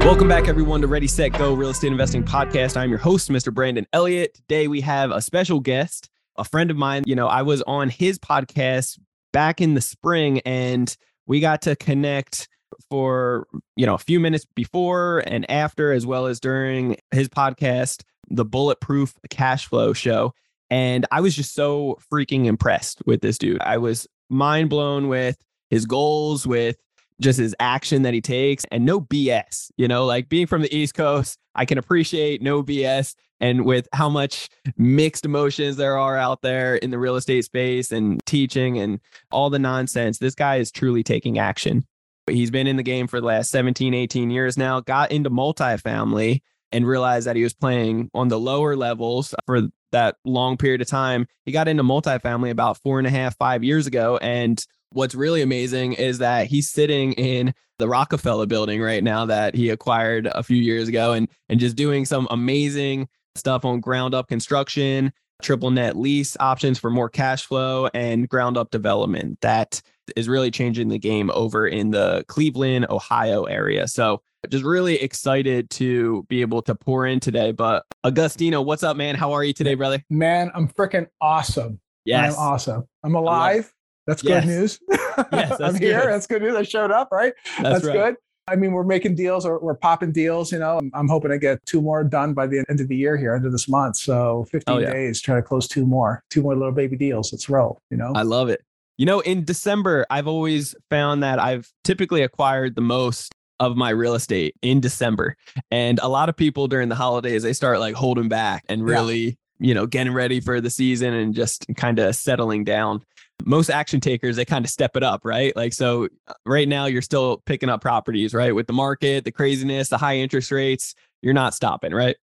Welcome back, everyone, to Ready, Set, Go Real Estate Investing Podcast. I'm your host, Mr. Brandon Elliott. Today, we have a special guest, a friend of mine. You know, I was on his podcast back in the spring, and we got to connect for, you know, a few minutes before and after, as well as during his podcast, the Bulletproof Cash Flow Show. And I was just so freaking impressed with this dude. I was mind blown with his goals, with just his action that he takes and no BS. You know, like being from the East Coast, I can appreciate no BS. And with how much mixed emotions there are out there in the real estate space and teaching and all the nonsense, this guy is truly taking action. He's been in the game for the last 17, 18 years now, got into multifamily and realized that he was playing on the lower levels for that long period of time. He got into multifamily about four and a half, five years ago. And what's really amazing is that he's sitting in the Rockefeller building right now that he acquired a few years ago and and just doing some amazing stuff on ground up construction, triple net lease options for more cash flow and ground up development. That is really changing the game over in the Cleveland, Ohio area. So just really excited to be able to pour in today. But Agostino, what's up, man? How are you today, brother? Man, I'm freaking awesome. Yes. I'm awesome. I'm alive. That's good Yes. news. Yes, that's I'm here. That's good news. I showed up, right? That's right. good. I mean, we're making deals or we're popping deals. You know, I'm, I'm hoping to get two more done by the end of the year here, end of this month. So 15 Oh, yeah. days, try to close two more, two more little baby deals. Let's roll. You know, I love it. You know, in December, I've always found that I've typically acquired the most of my real estate in December. And a lot of people during the holidays, they start like holding back and Yeah. really, you know, getting ready for the season and just kind of settling down. Most action takers, they kind of step it up, right? Like, so uh, right now, you're still picking up properties, right? With the market, the craziness, the high interest rates, you're not stopping, right?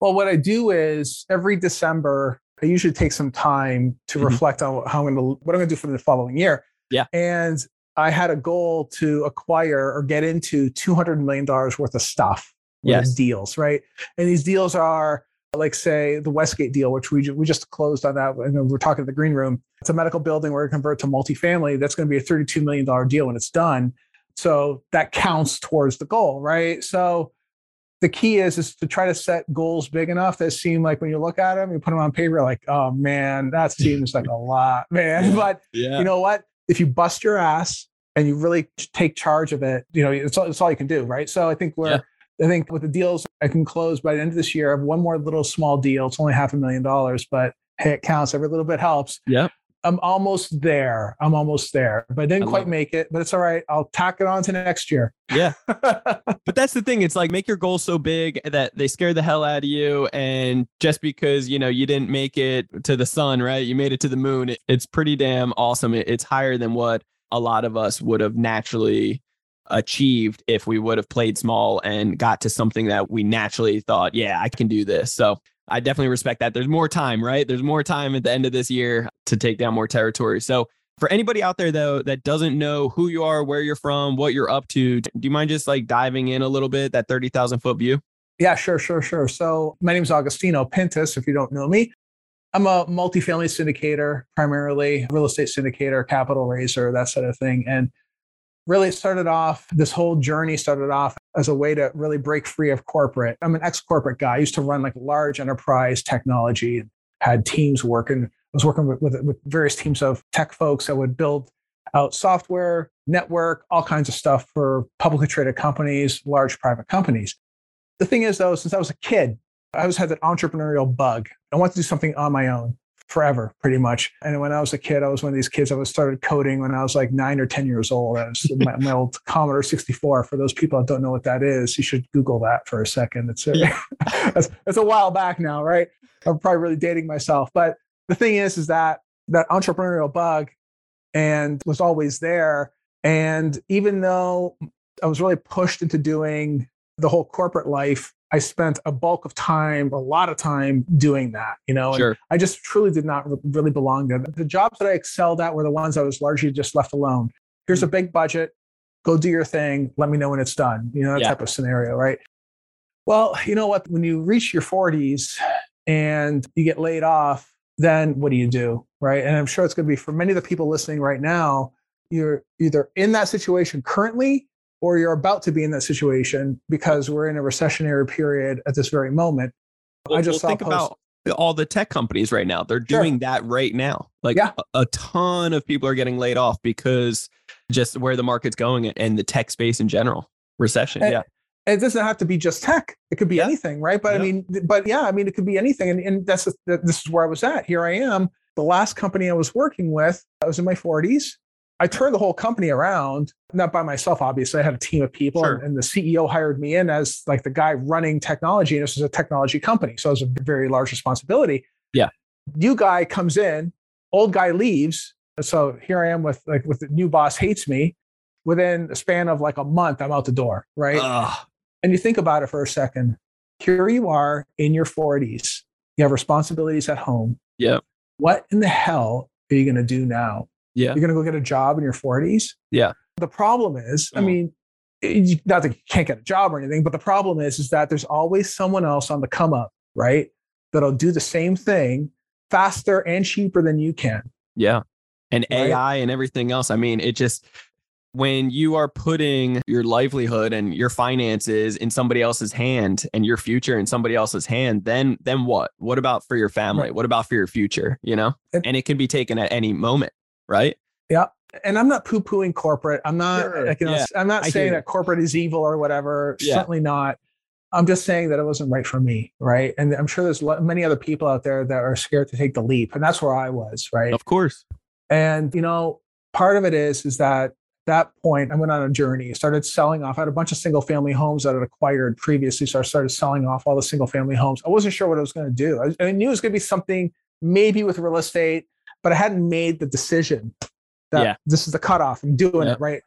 Well, what I do is every December, I usually take some time to Mhm. reflect on how I'm going to, what I'm going to do for the following year. Yeah. And I had a goal to acquire or get into $200 million worth of stuff, Yes. deals, right? And these deals are like, say, the Westgate deal, which we, we just closed on that. And we're talking to the green room. It's a medical building we're going to convert to multifamily. That's going to be a $32 million deal when it's done. So that counts towards the goal, right? So the key is is to try to set goals big enough that seem like when you look at them, you put them on paper, like, oh man, that seems like a lot, man. But Yeah. you know what? If you bust your ass and you really take charge of it, you know, it's all, it's all you can do, right? So I think we're, Yeah. I think with the deals I can close by the end of this year, I have one more little small deal. It's only half a million dollars, but hey, it counts. Every little bit helps. Yep. I'm almost there. I'm almost there, but I didn't I quite make it. But it's all right. I'll tack it on to next year. Yeah. But that's the thing. It's like make your goals so big that they scare the hell out of you. And just because, you know, you didn't make it to the sun, right? You made it to the moon. It, it's pretty damn awesome. It- it's higher than what a lot of us would have naturally achieved if we would have played small and got to something that we naturally thought, yeah, I can do this. So I definitely respect that. There's more time, right? There's more time at the end of this year to take down more territory. So for anybody out there though that doesn't know who you are, where you're from, what you're up to, do you mind just like diving in a little bit that 30,000 foot view? Yeah, sure, sure, sure. So my name is Agostino Pintus, if you don't know me. I'm a multifamily syndicator, primarily real estate syndicator, capital raiser, that sort of thing. And really started off, this whole journey started off as a way to really break free of corporate. I'm an ex-corporate guy. I used to run like large enterprise technology and had teams working. I was working with, with, with various teams of tech folks that would build out software, network, all kinds of stuff for publicly traded companies, large private companies. The thing is, though, since I was a kid, I always had that entrepreneurial bug. I wanted to do something on my own forever, pretty much. And when I was a kid, I was one of these kids. I was started coding when I was like nine or 10 years old. I was my, my old Commodore 64. For those people that don't know what that is, you should Google that for a second. It's a, that's, that's a while back now, right? I'm probably really dating myself. But the thing is, is that that entrepreneurial bug and was always there. And even though I was really pushed into doing the whole corporate life I spent a bulk of time, a lot of time doing that, you know, and Sure. I just truly did not re- really belong there. The jobs that I excelled at were the ones I was largely just left alone. Here's a Mm. big budget, go do your thing, let me know when it's done, you know, that Yeah. type of scenario, right? Well, you know what? When you reach your 40s and you get laid off, then what do you do, right? And I'm sure it's going to be for many of the people listening right now, you're either in that situation currently or you're about to be in that situation because we're in a recessionary period at this very moment. I just saw think post- about all the tech companies right now. They're Sure. doing that right now. Like Yeah. a, a ton of people are getting laid off because just where the market's going and the tech space in general. Recession. And- yeah. it doesn't have to be just tech. It could be Yeah. anything, right? But I mean, but yeah, I mean, it could be anything. And, and that's this is where I was at. Here I am. The last company I was working with, I was in my 40s. I turned the whole company around, not by myself, obviously. I had a team of people, Sure. and, and the CEO hired me in as like the guy running technology. And this is a technology company, so it was a very large responsibility. Yeah. New guy comes in, old guy leaves. So here I am with like with the new boss hates me. Within a span of like a month, I'm out the door, right? Ugh. and you think about it for a second here you are in your 40s you have responsibilities at home Yeah. what in the hell are you going to do now Yeah. you're going to go get a job in your 40s Yeah. the problem is i Mm. mean not that you can't get a job or anything but the problem is is that there's always someone else on the come up right that'll do the same thing faster and cheaper than you can Yeah. And Right? AI and everything else. I mean, it just, when you are putting your livelihood and your finances in somebody else's hand and your future in somebody else's hand, then then what? What about for your family? Right. What about for your future? You know? And- And it can be taken at any moment, right? Yeah. And i'm not poo-pooing corporate i'm not Sure. like you know Yeah. i'm not I saying that corporate is evil or whatever Yeah. certainly not i'm just saying that it wasn't right for me right and i'm sure there's many other people out there that are scared to take the leap and that's where i was right Of course. and you know part of it is is that that point i went on a journey started selling off i had a bunch of single family homes that i'd acquired previously so i started selling off all the single family homes i wasn't sure what i was going to do I, I knew it was going to be something maybe with real estate but i hadn't made the decision that Yeah. this is the cutoff i'm doing Yeah. it right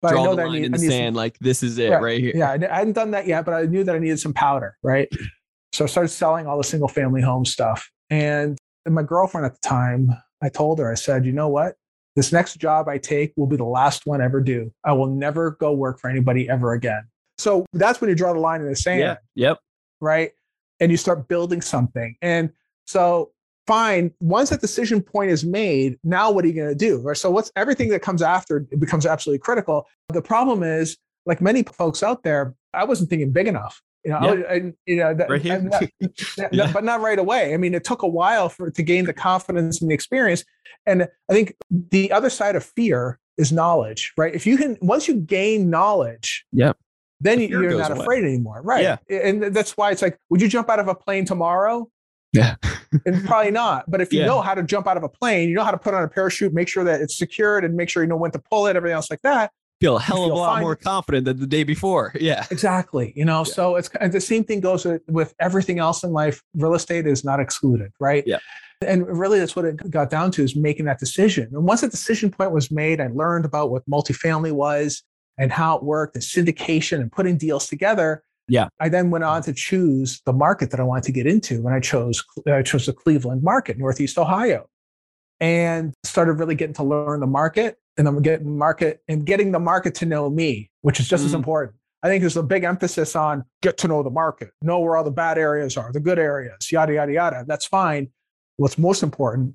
but Draw i know the that line i need, in I the need some- sand. like this is it Right. right here. yeah, I I hadn't done that yet, but I knew that I needed some powder, right? So I started selling all the single family home stuff. And my girlfriend at the time, I told her, I said, you know what? This next job I take will be the last one I ever do. I will never go work for anybody ever again. So that's when you draw the line in the sand, Yeah. Yep. right? And you start building something. And so fine, once that decision point is made, now what are you going to do? Right? So what's everything that comes after it becomes absolutely critical. The problem is, like many folks out there, I wasn't thinking big enough. You know, I- I- you know, that, Right here. Not- yeah, Yeah. but not right away. I mean, it took a while for to gain the confidence and the experience. And I think the other side of fear is knowledge, right? If you can, once you gain knowledge, Yep. then The you're not away. afraid anymore, right? Yeah. And that's why it's like, would you jump out of a plane tomorrow? Yeah. and probably not. But if you Yeah. know how to jump out of a plane, you know how to put on a parachute, make sure that it's secured, and make sure you know when to pull it, everything else like that. Feel a hell of a lot fine. more confident than the day before. Yeah. Exactly. You know, Yeah. so it's and the same thing goes with, with everything else in life. Real estate is not excluded, right? Yeah. And really, that's what it got down to is making that decision. And once that decision point was made, I learned about what multifamily was and how it worked, and syndication and putting deals together. Yeah. I then went on to choose the market that I wanted to get into, and I chose I chose the Cleveland market, Northeast Ohio, and started really getting to learn the market, and then getting the market and getting the market to know me, which is just as Mm. important. I think there's a big emphasis on get to know the market, know where all the bad areas are, the good areas, yada yada yada. That's fine. What's most important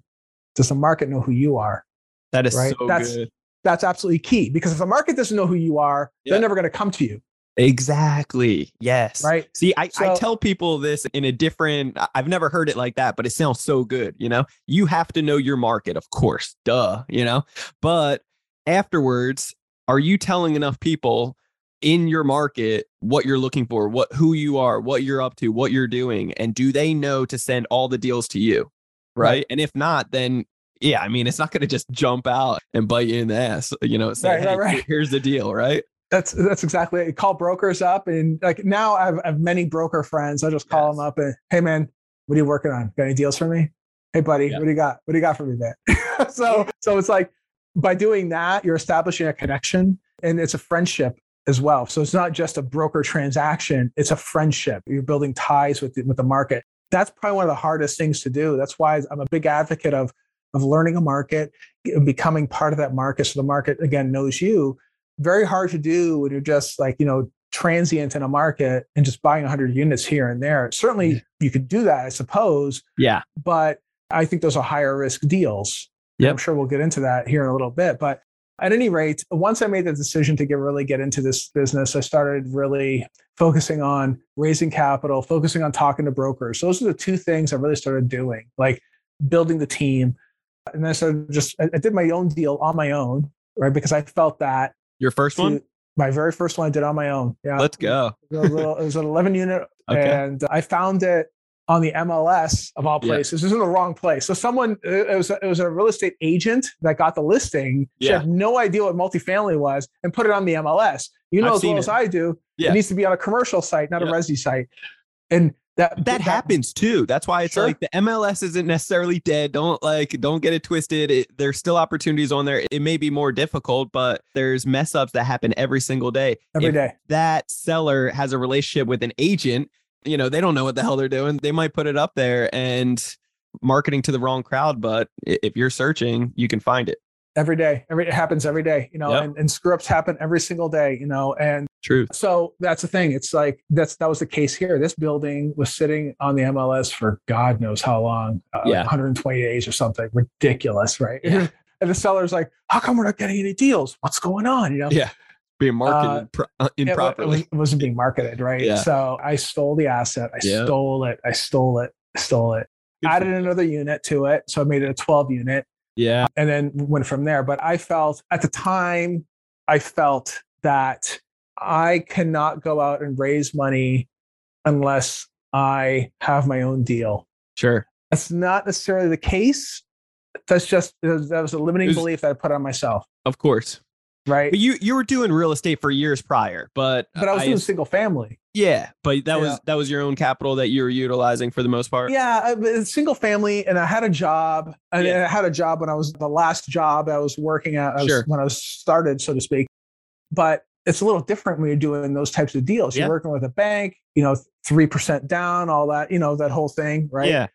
does the market know who you are? That is Right. so That's- good. That's absolutely key because if the market doesn't know who you are, Yeah. they're never going to come to you, Exactly. Yes. right? See, I, I tell people this in a different, I've never heard it like that, but it sounds so good. You know, you have to know your market, of course, duh, you know, but afterwards, are you telling enough people in your market what you're looking for, what, who you are, what you're up to, what you're doing? And do they know to send all the deals to you? Right. Right. And if not, then yeah, I mean, it's not going to just jump out and bite you in the ass, you know, say, right, "Hey, right. here's the deal. Right. That's that's exactly it. Call brokers up and like now I have, I have many broker friends. I just call Yes. them up and hey man, what are you working on? Got any deals for me? Hey buddy, Yeah. what do you got? What do you got for me, man? so so it's like by doing that, you're establishing a connection and it's a friendship. as well. So it's not just a broker transaction, it's a friendship. You're building ties with the, with the market. That's probably one of the hardest things to do. That's why I'm a big advocate of of learning a market, becoming part of that market so the market again knows you. Very hard to do when you're just like, you know, transient in a market and just buying 100 units here and there. Certainly you could do that, I suppose. Yeah. But I think those are higher risk deals. Yep. I'm sure we'll get into that here in a little bit. But at any rate, once I made the decision to get really get into this business, I started really focusing on raising capital, focusing on talking to brokers. Those are the two things I really started doing, like building the team. And then I started just I did my own deal on my own, right? Because I felt that your first one, my very first one, I did on my own. Yeah, let's go. it, was little, it was an 11 unit, okay. and uh, I found it on the MLS of all places. Yeah. This is in the wrong place. So someone it was a, it was a real estate agent that got the listing. She yeah. had no idea what multifamily was and put it on the MLS. You know I've as well it. as I do. Yeah. It needs to be on a commercial site, not a resi site. And that, that, that happens too. That's why it's sure. like the MLS isn't necessarily dead. Don't like don't get it twisted. It, there's still opportunities on there. It may be more difficult, but there's mess ups that happen every single day. Every if day. That seller has a relationship with an agent you know, they don't know what the hell they're doing. They might put it up there and marketing to the wrong crowd, but if you're searching, you can find it every day. Every it happens every day, you know, yep. and, and screw ups happen every single day, you know, and truth. So that's the thing. It's like that's that was the case here. This building was sitting on the MLS for God knows how long, uh, yeah. like 120 days or something. Ridiculous, right? Yeah. and the seller's like, "How come we're not getting any deals? What's going on?" You know? Yeah being marketed uh, pro- uh, improperly. It, was, not being marketed right. Yeah. So I stole the asset. I yeah. stole it. I stole it. Stole it. Good Added another unit to it, so I made it a 12 unit. Yeah. And then went from there. But I felt at the time, I felt that I cannot go out and raise money unless I have my own deal. Sure. That's not necessarily the case. That's just that was a limiting was, belief that I put on myself. Of course right? But you you were doing real estate for years prior, but but I was I, doing single family. Yeah, but that yeah. was that was your own capital that you were utilizing for the most part. Yeah, single family, and I had a job. And yeah. I had a job when I was the last job I was working at I was, sure. when I was started, so to speak. But it's a little different when you're doing those types of deals. You're yeah. working with a bank, you know, three percent down, all that, you know, that whole thing, right? Yeah.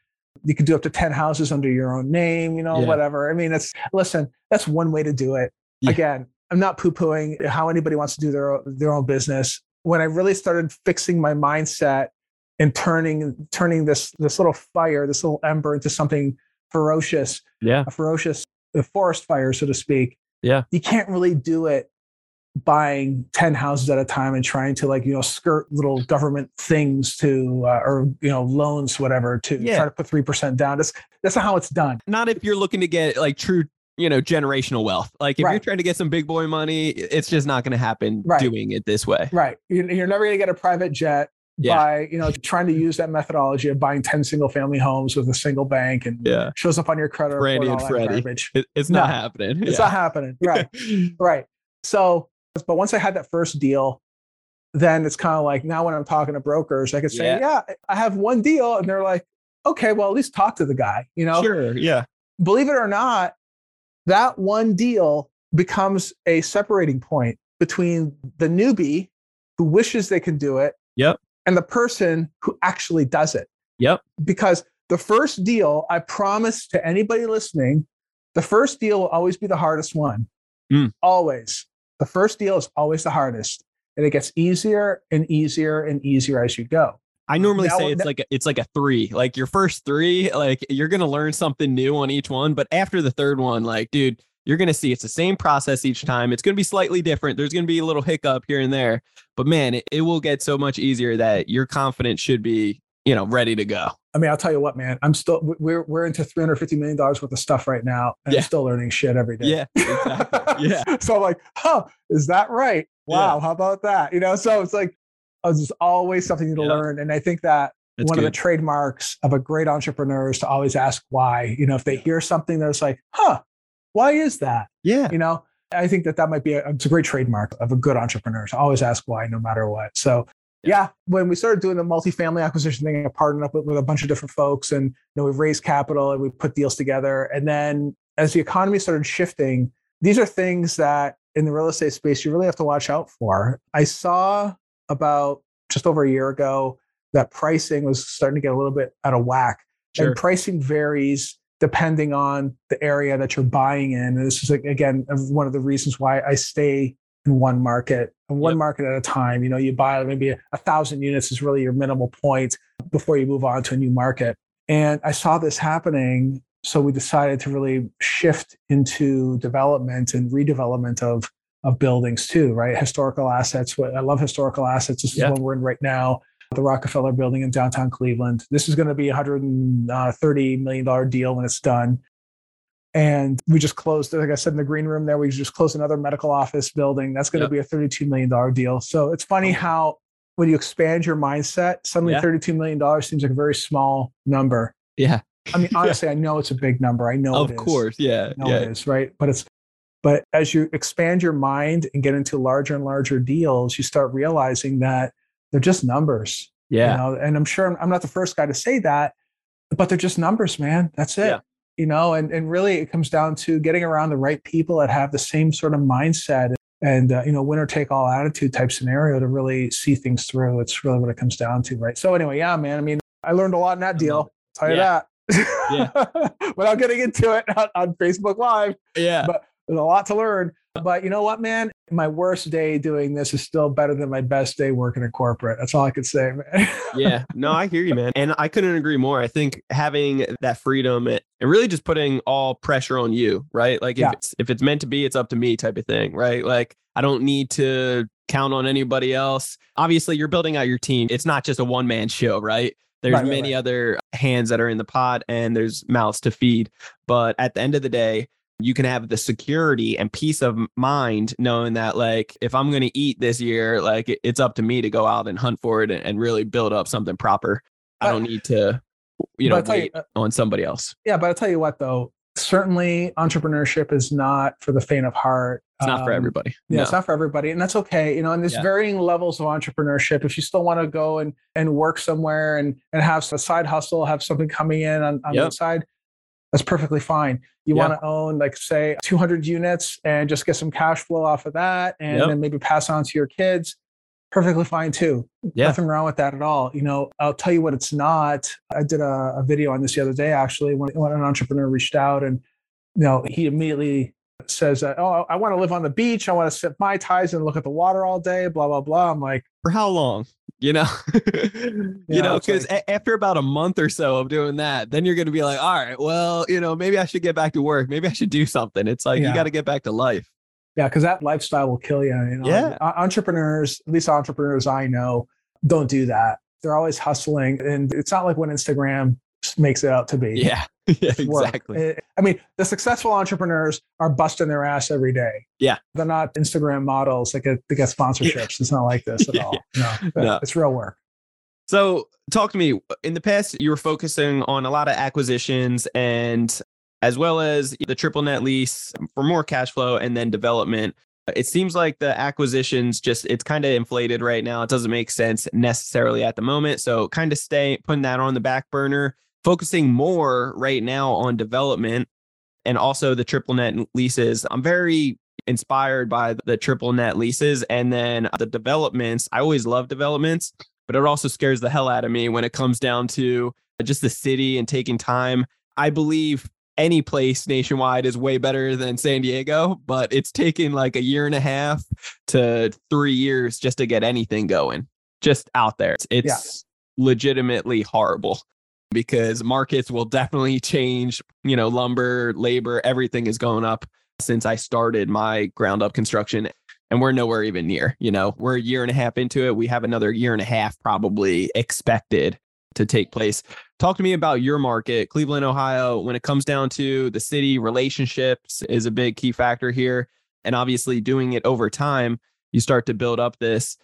You could do up to 10 houses under your own name, you know, whatever. I mean, it's listen, that's one way to do it. Again, I'm not poo pooing how anybody wants to do their, their own business. When I really started fixing my mindset and turning turning this this little fire, this little ember into something ferocious, yeah, a ferocious a forest fire, so to speak. Yeah, you can't really do it buying 10 houses at a time and trying to like you know skirt little government things to uh, or you know loans whatever to yeah. try to put 3% down that's that's not how it's done not if you're looking to get like true you know generational wealth like if right. you're trying to get some big boy money it's just not going to happen right. doing it this way right you're never going to get a private jet yeah. by you know trying to use that methodology of buying 10 single family homes with a single bank and yeah. shows up on your credit Fannie and Freddie. It, it's no, not happening it's yeah. not happening right right so but once i had that first deal then it's kind of like now when i'm talking to brokers i could say yeah. yeah i have one deal and they're like okay well at least talk to the guy you know sure yeah believe it or not that one deal becomes a separating point between the newbie who wishes they can do it yep. and the person who actually does it. Yep. Because the first deal, I promise to anybody listening, the first deal will always be the hardest one. Mm. Always. The first deal is always the hardest. And it gets easier and easier and easier as you go. I normally say it's like a, it's like a three. Like your first three, like you're gonna learn something new on each one. But after the third one, like dude, you're gonna see it's the same process each time. It's gonna be slightly different. There's gonna be a little hiccup here and there, but man, it, it will get so much easier that your confidence should be, you know, ready to go. I mean, I'll tell you what, man. I'm still we're we're into 350 million dollars worth of stuff right now, and yeah. I'm still learning shit every day. Yeah, exactly. yeah. so I'm like, huh, is that right? Wow, yeah. how about that? You know, so it's like there's always something to learn. And I think that that's one good. of the trademarks of a great entrepreneur is to always ask why. You know, if they hear something that's like, huh, why is that? Yeah. You know, I think that that might be a, it's a great trademark of a good entrepreneur to always ask why no matter what. So, yeah, when we started doing the multifamily acquisition thing, I partnered up with, with a bunch of different folks and, you know, we've raised capital and we put deals together. And then as the economy started shifting, these are things that in the real estate space you really have to watch out for. I saw about just over a year ago that pricing was starting to get a little bit out of whack. Sure. And pricing varies depending on the area that you're buying in. And this is again one of the reasons why I stay in one market and one yep. market at a time. You know, you buy maybe a, a thousand units is really your minimal point before you move on to a new market. And I saw this happening. So we decided to really shift into development and redevelopment of, of buildings too, right? Historical assets. I love historical assets. This is yep. one we're in right now. The Rockefeller building in downtown Cleveland. This is going to be a $130 uh, deal when it's done. And we just closed, like I said, in the green room there, we just closed another medical office building. That's going yep. to be a $32 million deal. So it's funny how when you expand your mindset, suddenly yeah. $32 million seems like a very small number. Yeah. I mean, honestly, I know it's a big number. I know of course. Yeah. I yeah. it is, right? But it's but as you expand your mind and get into larger and larger deals, you start realizing that they're just numbers. Yeah. You know? And I'm sure I'm not the first guy to say that, but they're just numbers, man. That's it. Yeah you know and, and really it comes down to getting around the right people that have the same sort of mindset and uh, you know winner take all attitude type scenario to really see things through it's really what it comes down to right so anyway yeah man i mean i learned a lot in that deal I'll tell you yeah. that yeah. without getting into it on, on facebook live yeah but there's a lot to learn but you know what, man? My worst day doing this is still better than my best day working in corporate. That's all I could say, man. yeah. No, I hear you, man. And I couldn't agree more. I think having that freedom and really just putting all pressure on you, right? Like if yeah. it's if it's meant to be, it's up to me type of thing, right? Like I don't need to count on anybody else. Obviously, you're building out your team. It's not just a one man show, right? There's right, many right. other hands that are in the pot and there's mouths to feed. But at the end of the day, you can have the security and peace of mind knowing that like if i'm going to eat this year like it's up to me to go out and hunt for it and, really build up something proper i don't need to you know wait you, uh, on somebody else yeah but i'll tell you what though certainly entrepreneurship is not for the faint of heart it's not um, for everybody yeah no. it's not for everybody and that's okay you know and there's yeah. varying levels of entrepreneurship if you still want to go and and work somewhere and and have a side hustle have something coming in on, on yep. the side that's perfectly fine. You want to own, like, say, 200 units and just get some cash flow off of that and yep. then maybe pass on to your kids. Perfectly fine too. Yeah. Nothing wrong with that at all. You know, I'll tell you what it's not. I did a, a video on this the other day, actually, when, when an entrepreneur reached out and, you know, he immediately says that, oh, I want to live on the beach. I want to sip my ties and look at the water all day, blah, blah, blah. I'm like, for how long? You know, you yeah, know, because like, a- after about a month or so of doing that, then you're going to be like, all right, well, you know, maybe I should get back to work. Maybe I should do something. It's like, yeah. you got to get back to life. Yeah. Cause that lifestyle will kill you. you know? Yeah. Uh, entrepreneurs, at least entrepreneurs I know, don't do that. They're always hustling. And it's not like when Instagram makes it out to be. Yeah. yeah, exactly. Eh, I mean, the successful entrepreneurs are busting their ass every day. Yeah. They're not Instagram models that get, that get sponsorships. Yeah. It's not like this at all. No, no, it's real work. So, talk to me. In the past, you were focusing on a lot of acquisitions and as well as the triple net lease for more cash flow and then development. It seems like the acquisitions just it's kind of inflated right now. It doesn't make sense necessarily at the moment. So kind of stay putting that on the back burner focusing more right now on development and also the triple net leases. I'm very inspired by the triple net leases and then the developments. I always love developments, but it also scares the hell out of me when it comes down to just the city and taking time. I believe any place nationwide is way better than San Diego, but it's taking like a year and a half to three years just to get anything going, just out there. It's yeah. legitimately horrible because markets will definitely change. You know, lumber, labor, everything is going up since I started my ground up construction. And we're nowhere even near, you know, we're a year and a half into it. We have another year and a half probably expected to take place. Talk to me about your market, Cleveland, Ohio. When it comes down to the city, relationships is a big key factor here. And obviously, doing it over time, you start to build up this,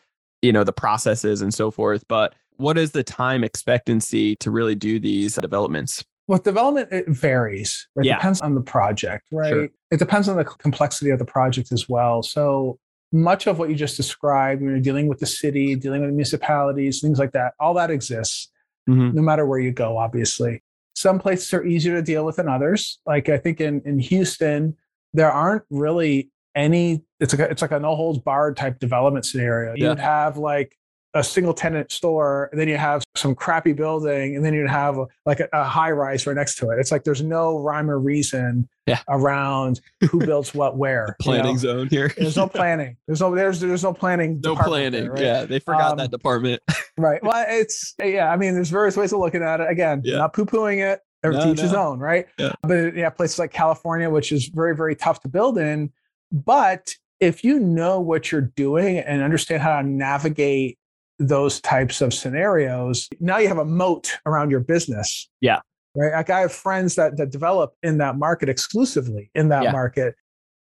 you know, the processes and so forth. But what is the time expectancy to really do these developments? With development, it varies. Right? Yeah. Depends on the project, right? Sure. It depends on the complexity of the project as well. So much of what you just described, when you're dealing with the city, dealing with municipalities, things like that, all that exists, mm-hmm. no matter where you go, obviously. Some places are easier to deal with than others. Like I think in, in Houston, there aren't really any it's like a, it's like a no holds barred type development scenario. Yeah. You'd have like a single tenant store, and then you have some crappy building, and then you'd have like a, a high rise right next to it. It's like there's no rhyme or reason Yeah. around who builds what where. you Planning know? zone here. There's no planning. There's no there's there's no planning. no planning. there, right? Yeah, they forgot Um, that department. Right. Well, it's yeah. I mean, there's various ways of looking at it. Again, Yeah. not poo pooing it. Or No, teach his own, right? Yeah. But yeah, places like California, which is very very tough to build in, but if you know what you're doing and understand how to navigate those types of scenarios, now you have a moat around your business. Yeah. Right. Like I have friends that that develop in that market exclusively in that Yeah. market.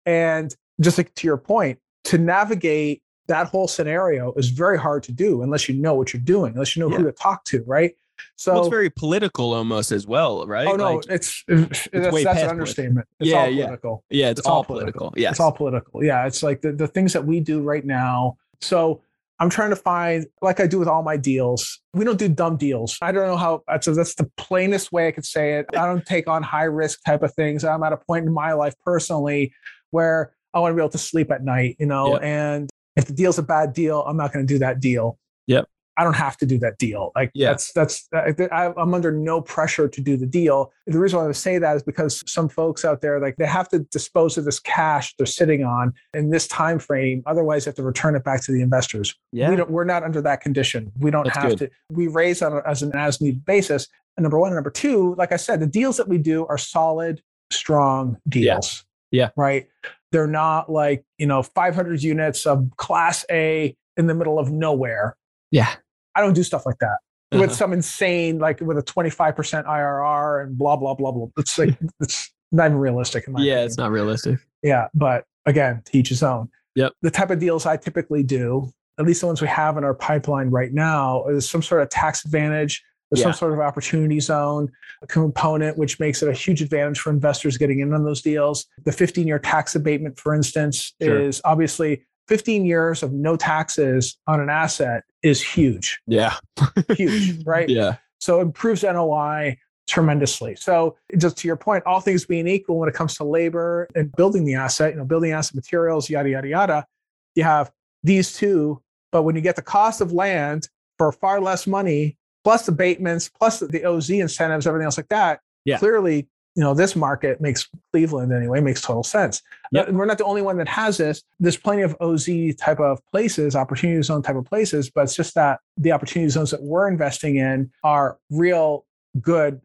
And just like to your point, to navigate that whole scenario is very hard to do unless you know what you're doing, unless you know who to talk to, right? So well, it's very political almost as well, right? Oh no, Like, it's, it's that's, way that's an understatement. It's Yeah, all yeah. political. yeah, it's, it's all, all political. political. Yes. It's all political. Yeah, it's like the, the things that we do right now. So I'm trying to find, like I do with all my deals, we don't do dumb deals. I don't know how that's that's the plainest way I could say it. I don't take on high risk type of things. I'm at a point in my life personally where I want to be able to sleep at night, you know, Yeah. and if the deal's a bad deal, I'm not going to do that deal. Yep. I don't have to do that deal. Like Yeah. that's that's I, I'm under no pressure to do the deal. The reason why I say that is because some folks out there like they have to dispose of this cash they're sitting on in this time frame. Otherwise, they have to return it back to the investors. yeah. We don't, we're not under that condition. We don't That's have good. to. We raise on as an as need basis. And number one, and number two, like I said, the deals that we do are solid, strong deals. Yeah. Yeah. Right. They're not like you know 500 units of Class A in the middle of nowhere. Yeah. I don't do stuff like that Uh-huh. with some insane, like with a 25% IRR and blah, blah, blah, blah. It's like, it's not even realistic. In my yeah, opinion. it's not realistic. Yeah. But again, to each his own. Yep. The type of deals I typically do, at least the ones we have in our pipeline right now, is some sort of tax advantage. There's Yeah. some sort of opportunity zone component, which makes it a huge advantage for investors getting in on those deals. The 15 year tax abatement, for instance, Sure. is obviously 15 years of no taxes on an asset is huge, Yeah. huge, right? Yeah. So it improves NOI tremendously. So just to your point, all things being equal, when it comes to labor and building the asset, you know, building asset materials, yada, yada, yada, you have these two. But when you get the cost of land for far less money, plus abatements, plus the OZ incentives, everything else like that, Yeah. clearly, you know, this market makes Cleveland anyway, makes total sense. Uh, yep. We're not the only one that has this. There's plenty of OZ type of places, opportunity zone type of places, but it's just that the opportunity zones that we're investing in are real good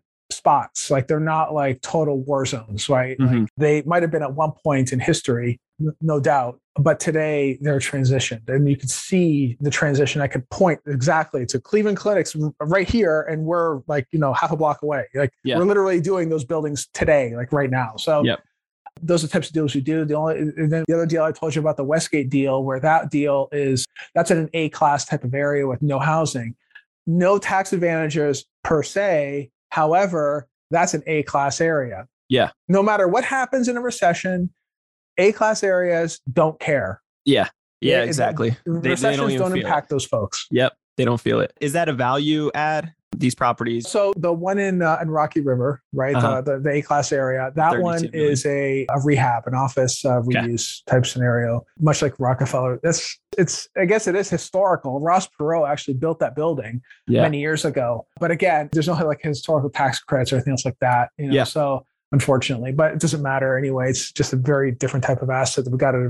spots. Like they're not like total war zones, right? Like Mhm. they might have been at one point in history, no doubt, but today they're transitioned. And you can see the transition. I could point exactly to Cleveland Clinics right here, and we're like, you know, half a block away. Like Yeah. we're literally doing those buildings today, like right now. So Yep. those are the types of deals we do. The only and then the other deal I told you about the Westgate deal, where that deal is that's in an A class type of area with no housing, no tax advantages per se. However, that's an A class area. Yeah. No matter what happens in a recession, A class areas don't care. Yeah. Yeah, it- exactly. They- they Recessions don't don't, even feel it. impact those folks. Yep. They don't feel it. Is that a value add? These properties? So the one in uh, in Rocky River, right, Uh-huh. the, the, the A class area, that 32 one million. is a, a rehab, an office uh, Okay. reuse type scenario, much like Rockefeller. That's it's. I guess it is historical. Ross Perot actually built that building Yeah. many years ago, but again, there's no like historical tax credits or anything else like that. You know, Yeah. so. Unfortunately, but it doesn't matter anyway. It's just a very different type of asset that we got a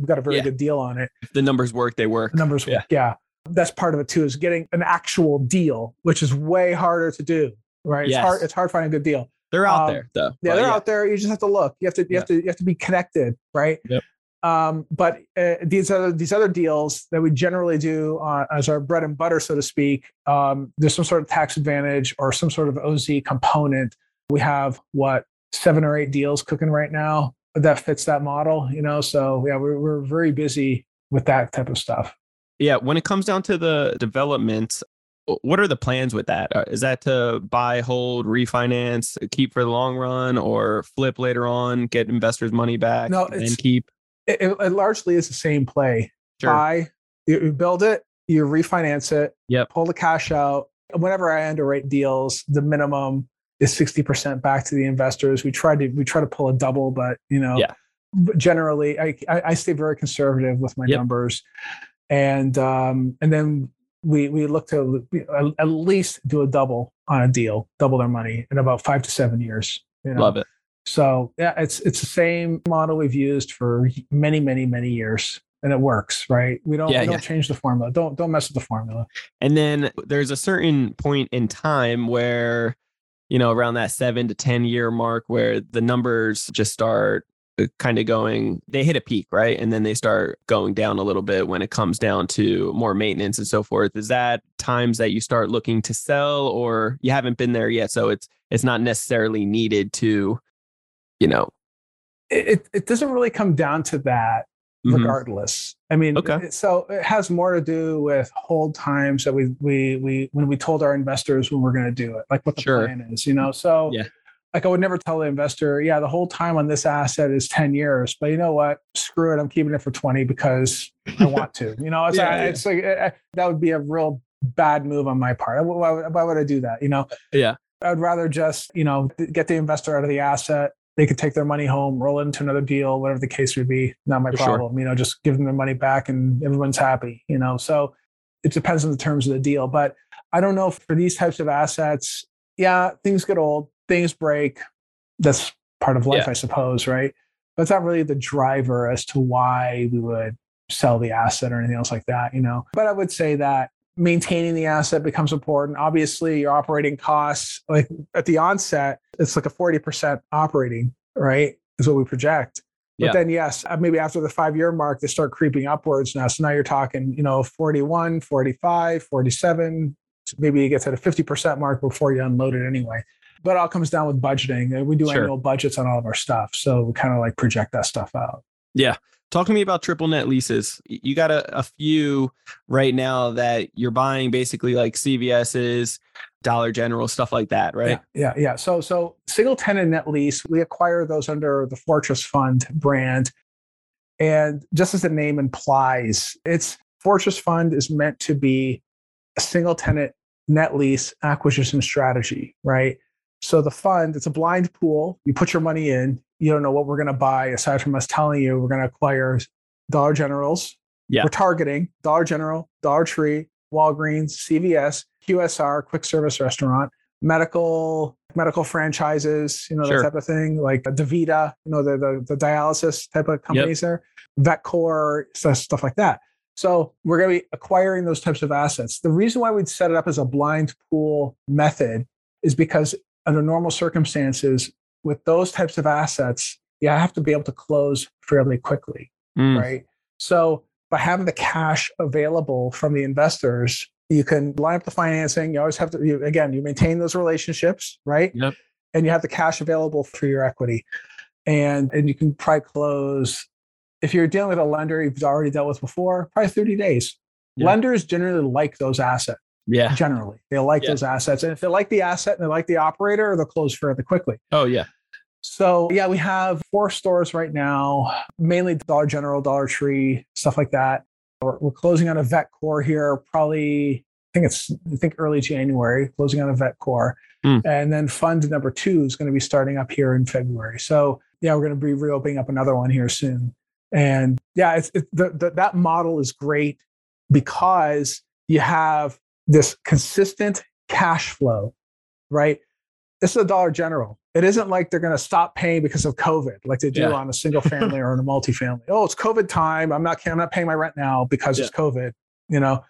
we got a very Yeah. good deal on it. If the numbers work, they work. The numbers, Yeah. yeah. That's part of it too, is getting an actual deal, which is way harder to do. Right. It's hard. It's hard finding a good deal. They're out Um, there though. Yeah, they're out there. You just have to look. You have to. You Yeah. have to. You have to be connected, right? Yep. Um, but uh, these other these other deals that we generally do uh, as our bread and butter, so to speak, um, there's some sort of tax advantage or some sort of OZ component. We have what seven or eight deals cooking right now that fits that model. You know, so yeah, we're we're very busy with that type of stuff. Yeah, when it comes down to the development, what are the plans with that? Uh, that to buy, hold, refinance, keep for the long run, or flip later on, get investors' money back, No, and keep? It, it- largely is the same play. Sure. buy, you, you build it, you refinance it, Yep. pull the cash out. Whenever I underwrite deals, the minimum is 60% back to the investors. We try to we try to pull a double, but you know, Yeah. generally, I, I stay very conservative with my yep. numbers, and um, and then we we look to at least do a double on a deal, double their money in about five to seven years. You know? Love it. So yeah, it's it's the same model we've used for many, many, many years. And it works, right? We don't, yeah, we don't yeah. change the formula. Don't don't mess with the formula. And then there's a certain point in time where, you know, around that seven to ten year mark, where the numbers just start kind of going they hit a peak right and then they start going down a little bit when it comes down to more maintenance and so forth is that times that you start looking to sell or you haven't been there yet so it's it's not necessarily needed to you know it it doesn't really come down to that mm-hmm. regardless i mean okay. so it has more to do with hold times that we we we when we told our investors when we're going to do it like what the sure. plan is you know so yeah like I would never tell the investor, yeah, the whole time on this asset is 10 years, but you know what? Screw it. I'm keeping it for 20 because I want to. You know, it's, yeah, yeah. it's like eh, eh, that would be a real bad move on my part. Why, why would I do that? You know? Yeah. I'd rather just, you know, get the investor out of the asset. They could take their money home, roll it into another deal, whatever the case would be. Not my for problem. Sure. You know, just give them their money back and everyone's happy, you know? So it depends on the terms of the deal. But I don't know for these types of assets, yeah, things get old things break. That's part of life, yeah. I suppose, right? But it's not really the driver as to why we would sell the asset or anything else like that, you know. But I would say that maintaining the asset becomes important. Obviously, your operating costs, like at the onset, it's like a 40% operating, right? Is what we project. But yeah. then, yes, uh, maybe after the five year mark, they start creeping upwards now. So now you're talking, you know, 41, 45, 47. Maybe you get to the 50% mark before you unload it anyway but it all comes down with budgeting. Uh, we do sure. annual budgets on all of our stuff, so we kind of like project that stuff out. Yeah. Talk to me about triple net leases. You got a, a few right now that you're buying basically like CVS's, Dollar General, stuff like that, right? Yeah, yeah, yeah. So so single tenant net lease, we acquire those under the Fortress Fund brand. And just as the name implies, it's Fortress Fund is meant to be a single tenant net lease acquisition strategy, right? So the fund, it's a blind pool. You put your money in. You don't know what we're going to buy aside from us telling you we're going to acquire Dollar Generals. Yeah. We're targeting Dollar General, Dollar Tree, Walgreens, CVS, QSR, quick service restaurant, medical medical franchises, you know, sure. that type of thing, like DaVita, you know, the, the, the dialysis type of companies yep. there, VetCor, stuff like that. So we're going to be acquiring those types of assets. The reason why we'd set it up as a blind pool method is because under normal circumstances, with those types of assets, you have to be able to close fairly quickly, mm. right? So by having the cash available from the investors, you can line up the financing. You always have to, you, again, you maintain those relationships, right? Yep. And you have the cash available for your equity. And, and you can probably close, if you're dealing with a lender you've already dealt with before, probably 30 days. Yep. Lenders generally like those assets. Yeah. Generally, they like yeah. those assets. And if they like the asset and they like the operator, they'll close fairly quickly. Oh, yeah. So, yeah, we have four stores right now, mainly Dollar General, Dollar Tree, stuff like that. We're, we're closing on a VetCor here, probably, I think it's, I think early January, closing on a VetCor. Mm. And then fund number two is going to be starting up here in February. So, yeah, we're going to be reopening up another one here soon. And yeah, it's, it, the, the, that model is great because you have this consistent cash flow, right? This is a Dollar General. It isn't like they're going to stop paying because of COVID, like they do yeah. on a single family or in a multifamily. Oh, it's COVID time. I'm not. I'm not paying my rent now because yeah. it's COVID. You know,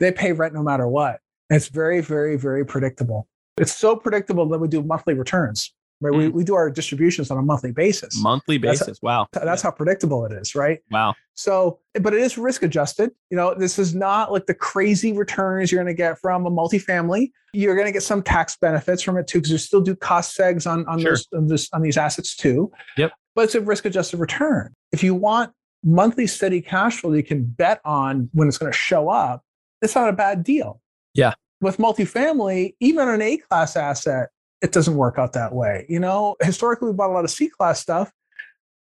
they pay rent no matter what. And it's very, very, very predictable. It's so predictable that we do monthly returns. Right? Mm. We, we do our distributions on a monthly basis. Monthly basis. That's, wow. That's how predictable it is, right? Wow. So, but it is risk adjusted. You know, this is not like the crazy returns you're going to get from a multifamily. You're going to get some tax benefits from it too, because you still do cost segs on on, sure. those, on, this, on these assets too. Yep. But it's a risk adjusted return. If you want monthly steady cash flow you can bet on when it's going to show up, it's not a bad deal. Yeah. With multifamily, even an A class asset, it doesn't work out that way. You know, historically, we bought a lot of C class stuff,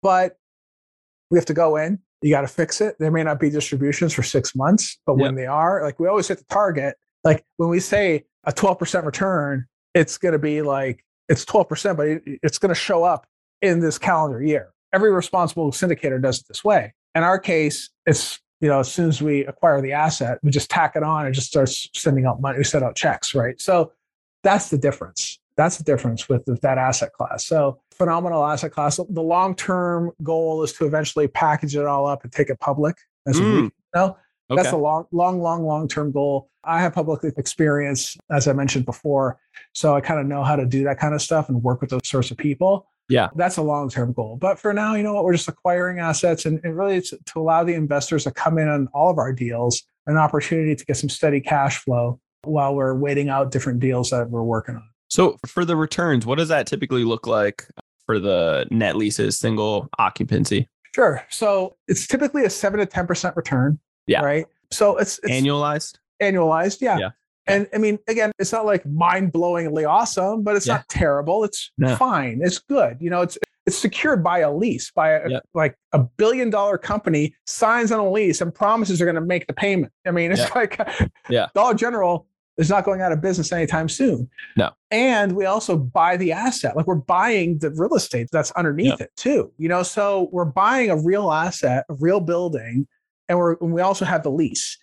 but we have to go in. You got to fix it. There may not be distributions for six months, but yep. when they are, like we always hit the target. Like when we say a 12% return, it's going to be like it's 12%, but it's going to show up in this calendar year. every responsible syndicator does it this way. In our case, it's you know, as soon as we acquire the asset, we just tack it on and just starts sending out money, we send out checks, right? So that's the difference. That's the difference with, with that asset class. So phenomenal asset class. The long-term goal is to eventually package it all up and take it public as mm. know? Okay. That's a long, long, long, long-term goal. I have public experience, as I mentioned before, so I kind of know how to do that kind of stuff and work with those sorts of people. Yeah. That's a long term goal. But for now, you know what? We're just acquiring assets and, and really to, to allow the investors to come in on all of our deals, an opportunity to get some steady cash flow while we're waiting out different deals that we're working on. So for the returns, what does that typically look like for the net leases, single occupancy? Sure. So it's typically a seven to 10% return. Yeah. Right. So it's, it's annualized. Annualized. Yeah. yeah. And I mean, again, it's not like mind blowingly awesome, but it's yeah. not terrible. It's no. fine. It's good. You know, it's it's secured by a lease by a, yep. like a billion dollar company signs on a lease and promises they're going to make the payment. I mean, it's like yeah. Dollar General is not going out of business anytime soon. No. And we also buy the asset. Like we're buying the real estate that's underneath yep. it too. You know, so we're buying a real asset, a real building, and we're and we also have the lease.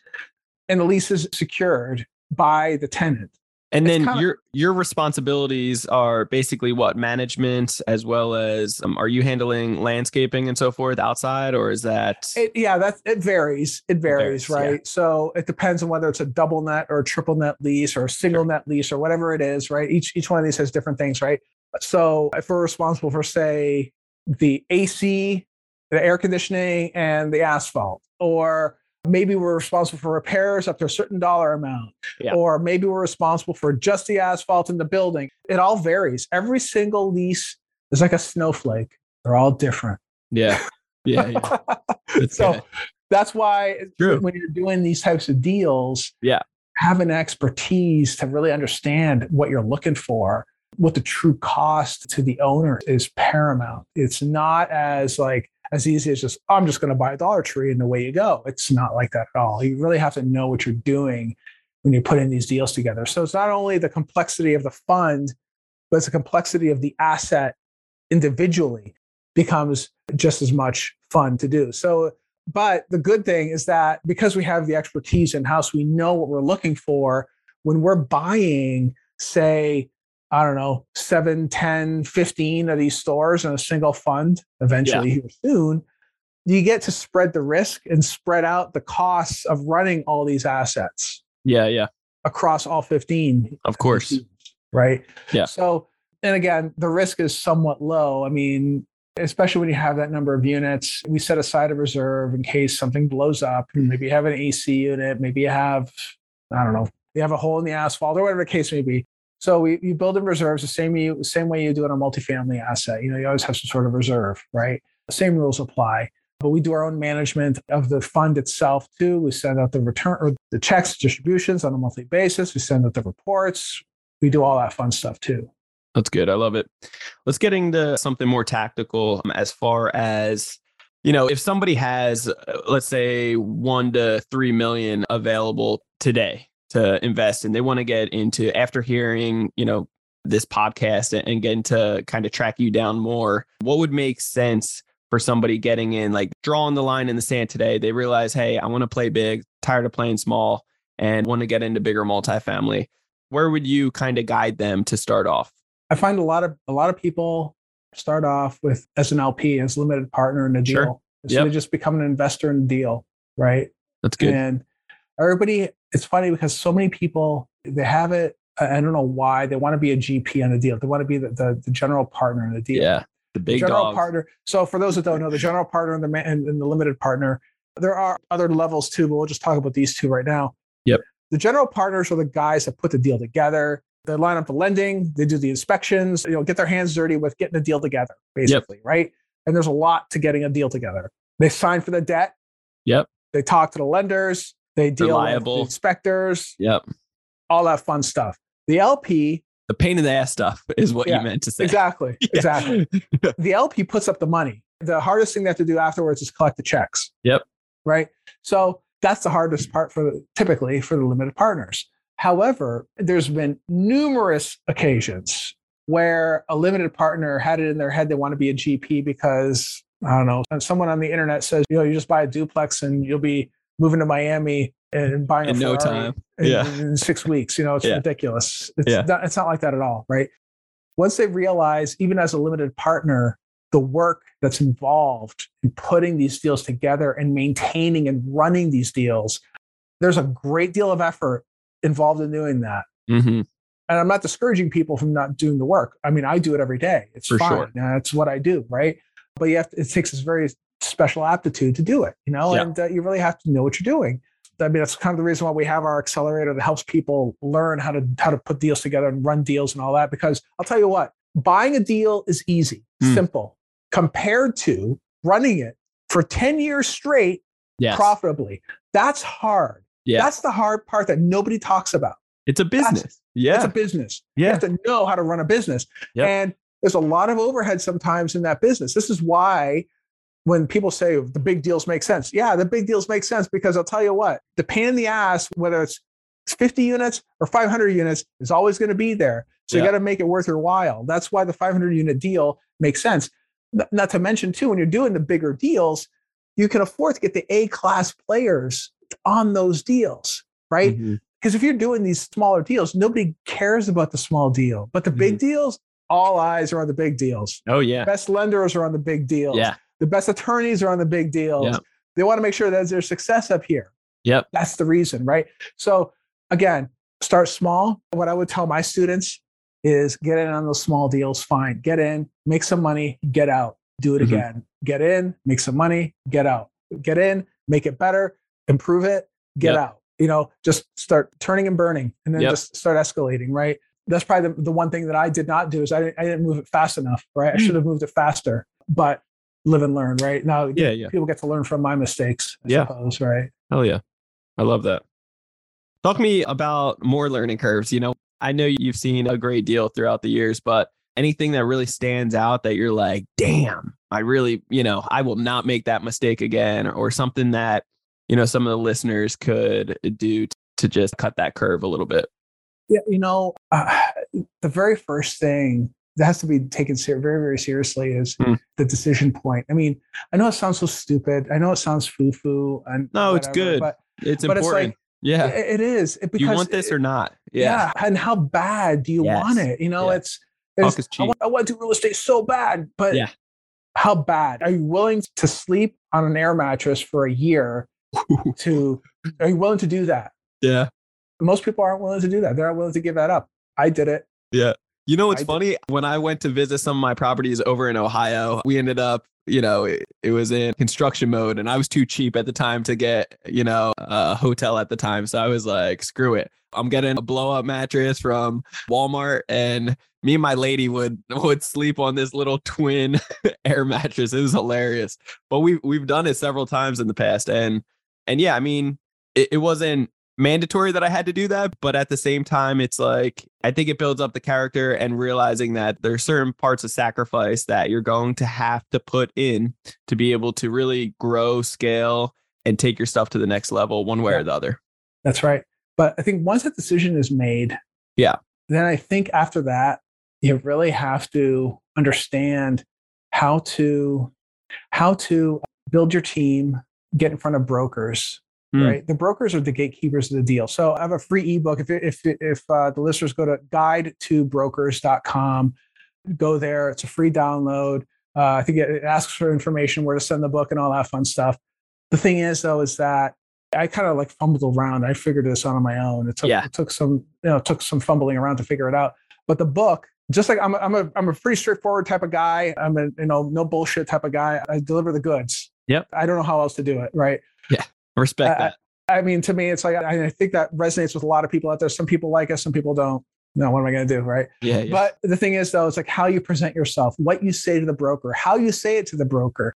And the lease is secured by the tenant. And it's then kinda, your your responsibilities are basically what management as well as um, are you handling landscaping and so forth outside or is that it, yeah that it varies it varies, varies right yeah. so it depends on whether it's a double net or a triple net lease or a single sure. net lease or whatever it is right each each one of these has different things right so if we're responsible for say the AC the air conditioning and the asphalt or maybe we're responsible for repairs up to a certain dollar amount yeah. or maybe we're responsible for just the asphalt in the building. It all varies. Every single lease is like a snowflake. They're all different. Yeah. Yeah, yeah. so that's why True. when you're doing these types of deals yeah. having expertise to really understand what you're looking for what the true cost to the owner is paramount. It's not as like as easy as just, I'm just going to buy a Dollar Tree and away you go. It's not like that at all. You really have to know what you're doing when you're putting these deals together. So it's not only the complexity of the fund, but it's the complexity of the asset individually becomes just as much fun to do. So, but the good thing is that because we have the expertise in house, we know what we're looking for when we're buying, say, I don't know, 7, 10, 15 of these stores in a single fund eventually yeah. soon, you get to spread the risk and spread out the costs of running all these assets. Yeah, yeah. Across all 15. Of course. right? Yeah. So, and again, the risk is somewhat low. I mean, especially when you have that number of units, we set aside a reserve in case something blows up. Hmm. Maybe you have an AC unit, maybe you have, I don't know, you have a hole in the asphalt or whatever the case may be. So we, you build in reserves the same you, same way you do in a multifamily asset. You know, you always have some sort of reserve, right? The same rules apply. But we do our own management of the fund itself too. We send out the return or the checks, distributions on a monthly basis. We send out the reports. We do all that fun stuff too. That's good. I love it. Let's get into something more tactical um, as far as you know if somebody has uh, let's say 1 to 3 million available today to invest and they want to get into after hearing, you know, this podcast and getting to kind of track you down more, what would make sense for somebody getting in, like drawing the line in the sand today? They realize, hey, I want to play big, tired of playing small, and want to get into bigger multifamily. Where would you kind of guide them to start off? I find a lot of a lot of people start off with as an LP, as limited partner in a deal. Sure. So yep. they just become an investor in a deal, right? That's good. And everybody it's funny because so many people they have it i don't know why they want to be a gp on the deal. They want to be the, the, the general partner in the deal. Yeah the big the general dog. partner so for those that don't know the general partner and the and, and the limited partner there are other levels too but we'll just talk about these two right now. Yep. The general partners are the guys that put the deal together. They line up the lending they do the inspections you know get their hands dirty with getting the deal together basically yep. right? And there's a lot to getting a deal together. They sign for the debt. Yep. They talk to the lenders they deal Reliable. with inspectors. Yep. All that fun stuff. The LP. The pain in the ass stuff is what yeah, you meant to say. Exactly. Yeah. Exactly. the LP puts up the money. The hardest thing they have to do afterwards is collect the checks. Yep. Right. So that's the hardest part for typically for the limited partners. However, there's been numerous occasions where a limited partner had it in their head they want to be a GP because I don't know, someone on the internet says, you know, you just buy a duplex and you'll be moving to Miami and buying In a no time. in, Yeah. in six weeks. You know, it's Yeah. ridiculous. It's, Yeah. not, it's not like that at all, right? Once they realize, even as a limited partner, the work that's involved in putting these deals together and maintaining and running these deals, there's a great deal of effort involved in doing that. hmm And I'm not discouraging people from not doing the work. I mean, I do it every day. It's For fine. sure. That's what I do, right? But you have to, it takes this very special aptitude to do it, you know, Yeah. and uh, you really have to know what you're doing. I mean, that's kind of the reason why we have our accelerator that helps people learn how to how to put deals together and run deals and all that. Because I'll tell you what, buying a deal is easy, Hmm. simple, compared to running it for 10 years straight Yes. profitably. That's hard. Yeah. That's the hard part that nobody talks about. it's a business. Yeah. It's a business. You yeah. have to know how to run a business. Yep. And there's a lot of overhead sometimes in that business. This is why when people say the big deals make sense, yeah, the big deals make sense because I'll tell you what, the pain in the ass, whether it's 50 units or 500 units, is always going to be there. So you got to make it worth your while. That's why the 500 unit deal makes sense. Not to mention, too, when you're doing the bigger deals, you can afford to get the A class players on those deals, right? Mhm. because if you're doing these smaller deals, nobody cares about the small deal. But the big deals, all eyes are on the big deals. Oh yeah. Best lenders are on the big deals. Yeah. The best attorneys are on the big deals. Yeah. They want to make sure that there's success up here. Yep. That's the reason, right? So again, start small. What I would tell my students is get in on those small deals, fine. Get in, make some money, get out, do it Mhm. again. Get in, make some money, get out. Get in, make it better, improve it, get Yep. out. You know, just start turning and burning and then Yep. just start escalating, right? That's probably the, the one thing that I did not do is I didn't, I didn't move it fast enough, right? I Mm. should have moved it faster, but live and learn, right? Now, Yeah, yeah. people get to learn from my mistakes, I Yeah. suppose, right? Hell yeah. I love that. Talk to me about more learning curves. You know, I know you've seen a great deal throughout the years, but anything that really stands out that you're like, damn, I really, you know, I will not make that mistake again, or something that, you know, some of the listeners could do to just cut that curve a little bit. Yeah, you know, uh, the very first thing that has to be taken ser- very, very seriously is Hmm. the decision point. I mean, I know it sounds so stupid. I know it sounds foo foo, and No, it's good. but It's But it's important. like- yeah. it- it is it- Do you want this or not? yeah. and how bad do you Yes. want it? You know, Yeah. it's, it's I, want, I want to do real estate so bad, but Yeah. how bad are you willing to sleep on an air mattress for a year? To are you willing to do that? yeah. Most people aren't willing to do that. They're not willing to give that up. I did it. Yeah. You know what's I did- funny? When I went to visit some of my properties over in Ohio, we ended up, you know, it, it was in construction mode and I was too cheap at the time to get, you know, a hotel at the time. So I was like, screw it. I'm getting a blow up mattress from Walmart and me and my lady would would sleep on this little twin air mattress. It was hilarious. But we we've done it several times in the past and and yeah, I mean, it, it wasn't mandatory that I had to do that, but at the same time, it's like I think it builds up the character and realizing that there are certain parts of sacrifice that you're going to have to put in to be able to really grow, scale, and take your stuff to the next level, one way Yeah. or the other. That's right. But I think once that decision is made, Yeah. then I think after that, you really have to understand how to how to build your team, get in front of brokers. Hmm. Right, the brokers are the gatekeepers of the deal. So I have a free ebook. If if if uh, the listeners go to guide to brokers.com, go there. It's a free download. Uh, I think it, it asks for information, where to send the book, and all that fun stuff. The thing is, though, is that I kind of like fumbled around. I figured this out on my own. It took Yeah. it took some you know took some fumbling around to figure it out. But the book, just like I'm a, I'm a I'm a pretty straightforward type of guy. I'm a you know no bullshit type of guy. I deliver the goods. Yep. I don't know how else to do it. Right. Respect I- that. I mean, to me, it's like I, think that resonates with a lot of people out there. Some people like us, some people don't. No, what am I going to do? Right. Yeah. yeah. But the thing is, though, it's like how you present yourself, what you say to the broker, how you say it to the broker.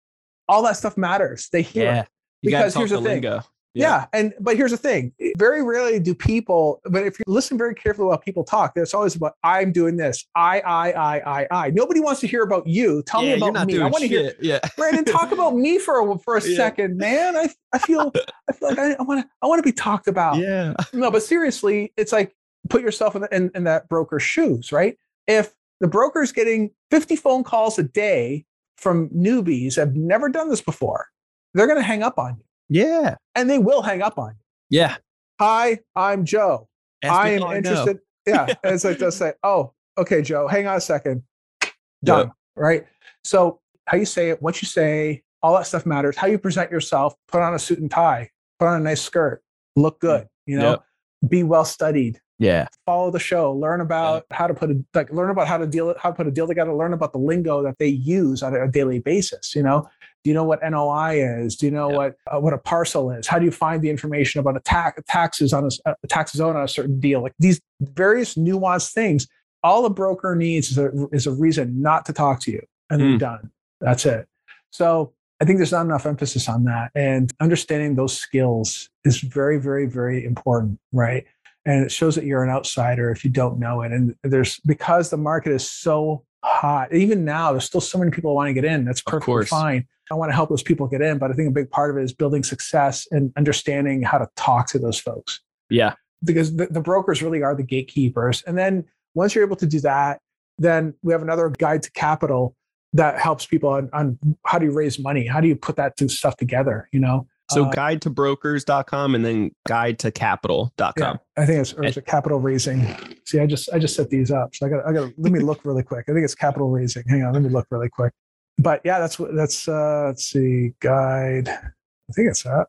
All that stuff matters. They hear. it. yeah. You because here's the the thing. lingo. Yeah. And but here's the thing. Very rarely do people, but if you listen very carefully while people talk, it's always about I'm doing this. I, I, I, I, I. Nobody wants to hear about you. Tell yeah, me about me. I want to hear. Yeah. Brandon, talk about me for a for a Yeah. second, man. I I feel I feel like I, want to I want to be talked about. Yeah. No, but seriously, it's like put yourself in, the, in in that broker's shoes, right? If the broker's getting 50 phone calls a day from newbies have never done this before, they're going to hang up on you Yeah. and they will hang up on you. Yeah. Hi, I'm Joe. Ask I am interested. Yeah. And it's like they'll say, Oh, okay, Joe, hang on a second. Done. Yeah. Right. So how you say it, what you say, all that stuff matters. How you present yourself, put on a suit and tie, put on a nice skirt, look good, you know, Yep. be well studied, Yeah. follow the show, learn about how to put a like learn about how to deal how to put a deal together, learn about the lingo that they use on a daily basis. You know, do you know what NOI is? Do you know Yeah. what uh, what a parcel is? How do you find the information about a tax taxes on a, a tax zone on a certain deal? Like these various nuanced things. All a broker needs is a is a reason not to talk to you, and they're Mm. done. That's it. So I think there's not enough emphasis on that, and understanding those skills is very, very, very important, right? And it shows that you're an outsider if you don't know it. And there's because the market is so hot, even now, there's still so many people want to get in. That's perfectly fine. I want to help those people get in, but I think a big part of it is building success and understanding how to talk to those folks Yeah. because the, the brokers really are the gatekeepers. And then once you're able to do that, then we have another guide to capital that helps people on, on how do you raise money? How do you put that stuff together? You know? So Uh, guide to brokers.com and then guide to capital.com. Yeah, I think it's, or it's capital raising. See, I just I just set these up, so I got I got. Let me look really quick. I think it's capital raising. Hang on, let me look really quick. But yeah, that's what that's. uh Let's see, guide. I think it's that.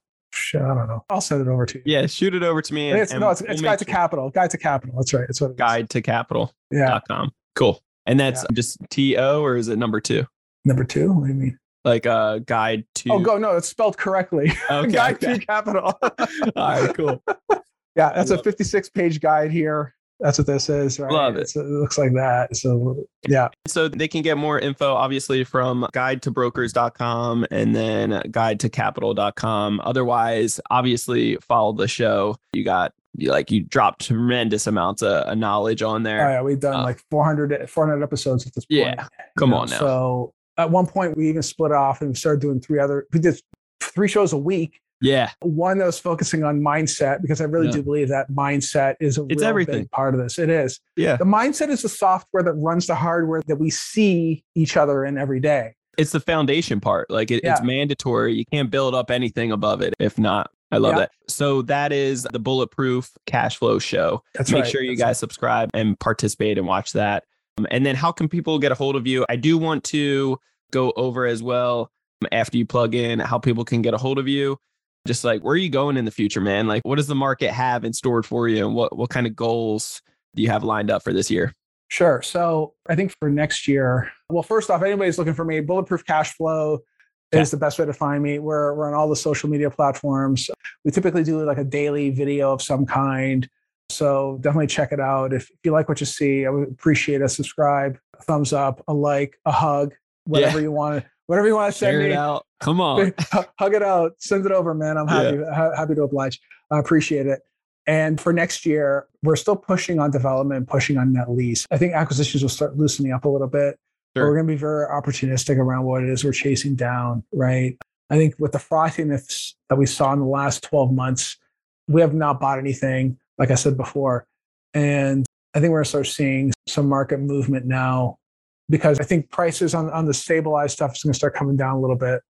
I don't know. I'll send it over to you. Yeah. Shoot it over to me. And, it's, no, it's, we'll guide to capital. Guide to capital. That's right. It's what it is. guide to capital.com. Yeah, Cool. And that's just T O or is it number two? number two. What do you mean? Like a guide to Oh, go no, it's spelled correctly. Okay, guide okay. to capital. All right, cool. yeah, that's a 56 page guide here. That's what this is. Right? Love it. So it looks like that. So yeah, So they can get more info obviously from guide to brokers.com and then guide to capital.com. Otherwise, obviously follow the show. You got you like you dropped tremendous amounts of, of knowledge on Oh, there. yeah, we've done Uh, like 400, 400 episodes at this point. Yeah, come you know, on now. So at one point, we even split off and we started doing three other. We did three shows a week. Yeah. One that was focusing on mindset because I really Yeah. do believe that mindset is a It's everything. big part of this. It is. Yeah. The mindset is the software that runs the hardware that we see each other in every day. It's the foundation part. Like it, it's mandatory. You can't build up anything above it if not. I love Yeah. that. So that is the Bulletproof Cash Flow Show. That's Make right. sure you That's guys subscribe and participate and watch that. Um, and then how can people get a hold of you? I do want to go over as well um, after you plug in how people can get a hold of you. Just like where are you going in the future, man? Like what does the market have in store for you and what what kind of goals do you have lined up for this year? Sure. So I think for next year, well, first off, anybody's looking for me, Bulletproof Cash Flow is the best way to find me. We're, we're on all the social media platforms. We typically do like a daily video of some kind. So definitely check it out. If, if you like what you see, I would appreciate a subscribe, a thumbs up, a like, a hug, whatever you want to, whatever you want to send Share me. it out. Come on. hug it out, send it over, man. I'm happy, ha- happy to oblige. I appreciate it. And for next year, we're still pushing on development, pushing on net lease. I think acquisitions will start loosening up a little bit. But Sure. we're going to be very opportunistic around what it is we're chasing down, right? I think with the frothiness that we saw in the last 12 months, we have not bought anything, like I said before. And I think we're going to start seeing some market movement now because I think prices on, on the stabilized stuff is going to start coming down a little bit.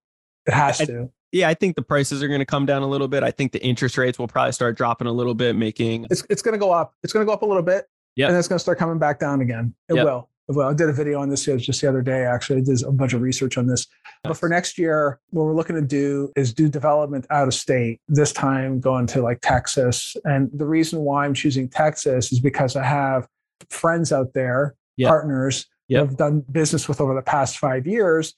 It has I- to. Yeah, I think the prices are going to come down a little bit. I think the interest rates will probably start dropping a little bit, making it's it's going to go up. It's going to go up a little bit. Yep. And it's going to start coming back down again. It Yep. will. It will. I did a video on this just the other day. Actually, I did a bunch of research on this. But for next year, what we're looking to do is do development out of state. This time, going to like Texas. And the reason why I'm choosing Texas is because I have friends out there, Yep. partners Yep. I've done business with over the past five years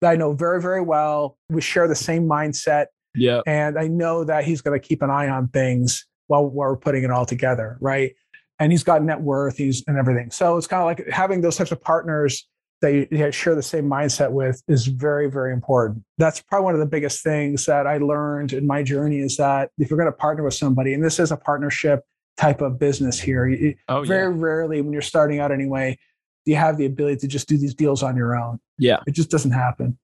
that I know very, very well. We share the same mindset yeah, and I know that he's going to keep an eye on things while, while we're putting it all together, right? And he's got net worth, he's and everything. So it's kind of like having those types of partners that you, you share the same mindset with is very, very important. That's probably one of the biggest things that I learned in my journey is that if you're going to partner with somebody, and this is a partnership type of business here, you, oh very yeah, rarely when you're starting out anyway, do you have the ability to just do these deals on your own. yeah, It just doesn't happen.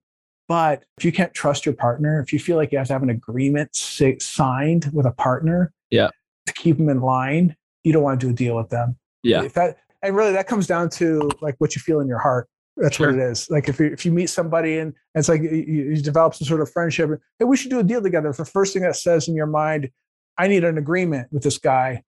But if you can't trust your partner, if you feel like you have to have an agreement si- signed with a partner Yeah. to keep them in line, you don't want to do a deal with them. yeah, If that and really that comes down to like what you feel in your heart. That's Sure. what it is. Like if you, if you meet somebody and it's like you, you develop some sort of friendship, hey, we should do a deal together. If the first thing that says in your mind, I need an agreement with this guy,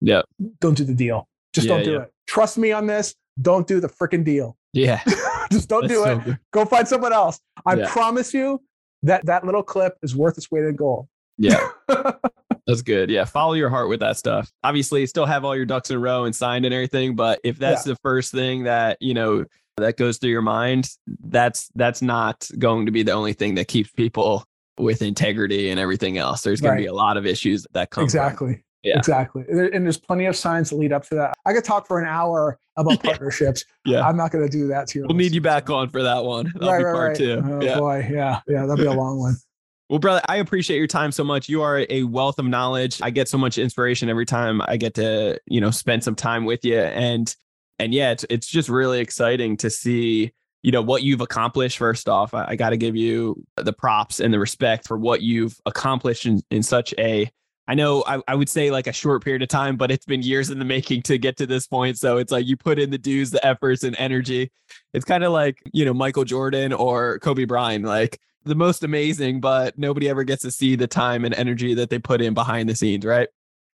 Yeah. don't do the deal. Just Yeah, don't do yeah. it. Trust me on this. Don't do the freaking deal. Yeah. Just don't That's do so it. good. Go find someone else. I Yeah. promise you that that little clip is worth its weight in gold. Yeah. That's good. Yeah. Follow your heart with that stuff. Obviously, still have all your ducks in a row and signed and everything. But if that's the first thing that, you know, that goes through your mind, that's that's not going to be the only thing that keeps people with integrity and everything else. There's going to be a lot of issues that come. from- exactly. Yeah. Exactly. And there's plenty of signs that lead up to that. I could talk for an hour about Yeah. partnerships. Yeah. I'm not going to do that to you. We'll need you back on for that one. That'll right, be right, part right. two. Oh yeah. boy. Yeah. Yeah. That'll be a long one. Well, brother, I appreciate your time so much. You are a wealth of knowledge. I get so much inspiration every time I get to, you know, spend some time with you. And and yeah, it's it's just really exciting to see, you know, what you've accomplished. First off, I, I got to give you the props and the respect for what you've accomplished in, in such a I know I, I would say like a short period of time, but it's been years in the making to get to this point. So it's like you put in the dues, the efforts, and energy. It's kind of like, you know, Michael Jordan or Kobe Bryant. Like the most amazing, but nobody ever gets to see the time and energy that they put in behind the scenes, right?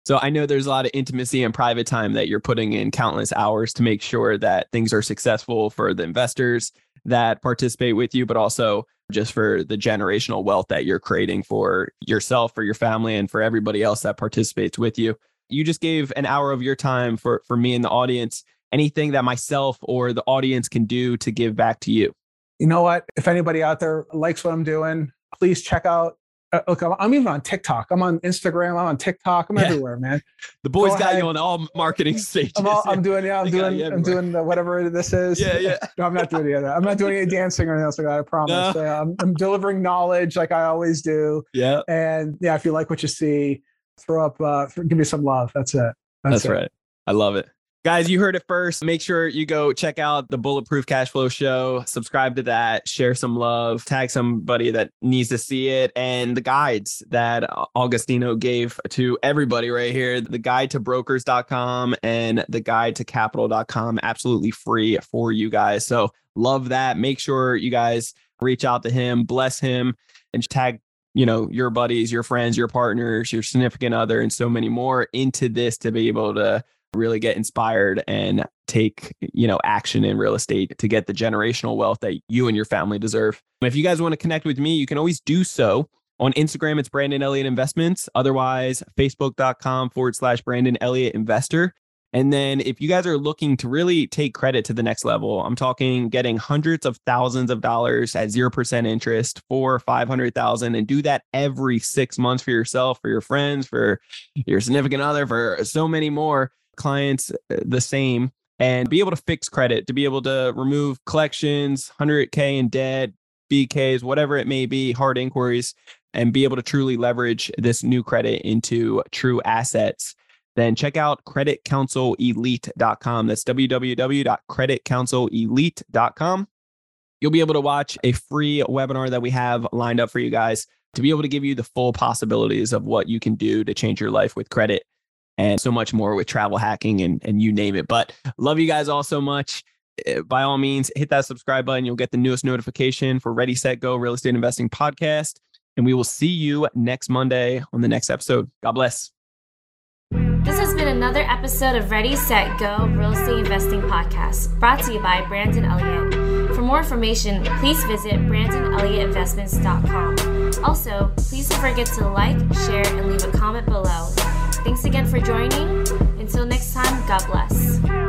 So I know there's a lot of intimacy and private time that you're putting in countless hours to make sure that things are successful for the investors that participate with you, but also just for the generational wealth that you're creating for yourself, for your family, and for everybody else that participates with you. You just gave an hour of your time for for me and the audience. Anything that myself or the audience can do to give back to you? You know what? If anybody out there likes what I'm doing, please check out. Uh, look, I'm, I'm even on TikTok. I'm on Instagram. I'm on TikTok. I'm Yeah. everywhere, man. The boys Go got ahead. you on all marketing stages. I'm, all, I'm doing. Yeah, I'm They doing. I'm doing the, whatever this is. Yeah, yeah. No, I'm not doing any of that. I'm not doing any dancing or anything else like that. I promise. No. Uh, I'm, I'm delivering knowledge like I always do. yeah, And yeah, if you like what you see, throw up. Uh, give me some love. That's it. that's, it. right. I love it. Guys, you heard it first. Make sure you go check out the Bulletproof Cash Flow Show, subscribe to that, share some love, tag somebody that needs to see it, and the guides that Agostino gave to everybody right here the guide to brokers.com and the guide to capital.com, absolutely free for you guys. So, love that. Make sure you guys reach out to him, bless him, and tag you know your buddies your friends your partners your significant other and so many more into this to be able to really get inspired and take you know action in real estate to get the generational wealth that you and your family deserve. If you guys want to connect with me you can always do so on instagram. It's brandon elliott investments otherwise facebook.com forward slash brandon elliott investor. And then if you guys are looking to really take credit to the next level, I'm talking getting hundreds of thousands of dollars at 0% interest for 500,000 and do that every 6 months for yourself, for your friends, for your significant other, for so many more clients uh, the same and be able to fix credit, to be able to remove collections, 100k in debt, BKs, whatever it may be, hard inquiries and be able to truly leverage this new credit into true assets then check out creditcounselelite.com. That's www.creditcounselelite.com. You'll be able to watch a free webinar that we have lined up for you guys to be able to give you the full possibilities of what you can do to change your life with credit and so much more with travel hacking and, and you name it. But love you guys all so much. Uh, By all means, hit that subscribe button. You'll get the newest notification for Ready, Set, Go Real Estate Investing Podcast. And we will see you next Monday on the next episode. God bless. This has been another episode of Ready, Set, Go Real Estate Investing Podcast, brought to you by Brandon Elliott. For more information, please visit BrandonElliottInvestments.com. Also, please don't forget to like, share, and leave a comment below. Thanks again for joining. Until next time, God bless.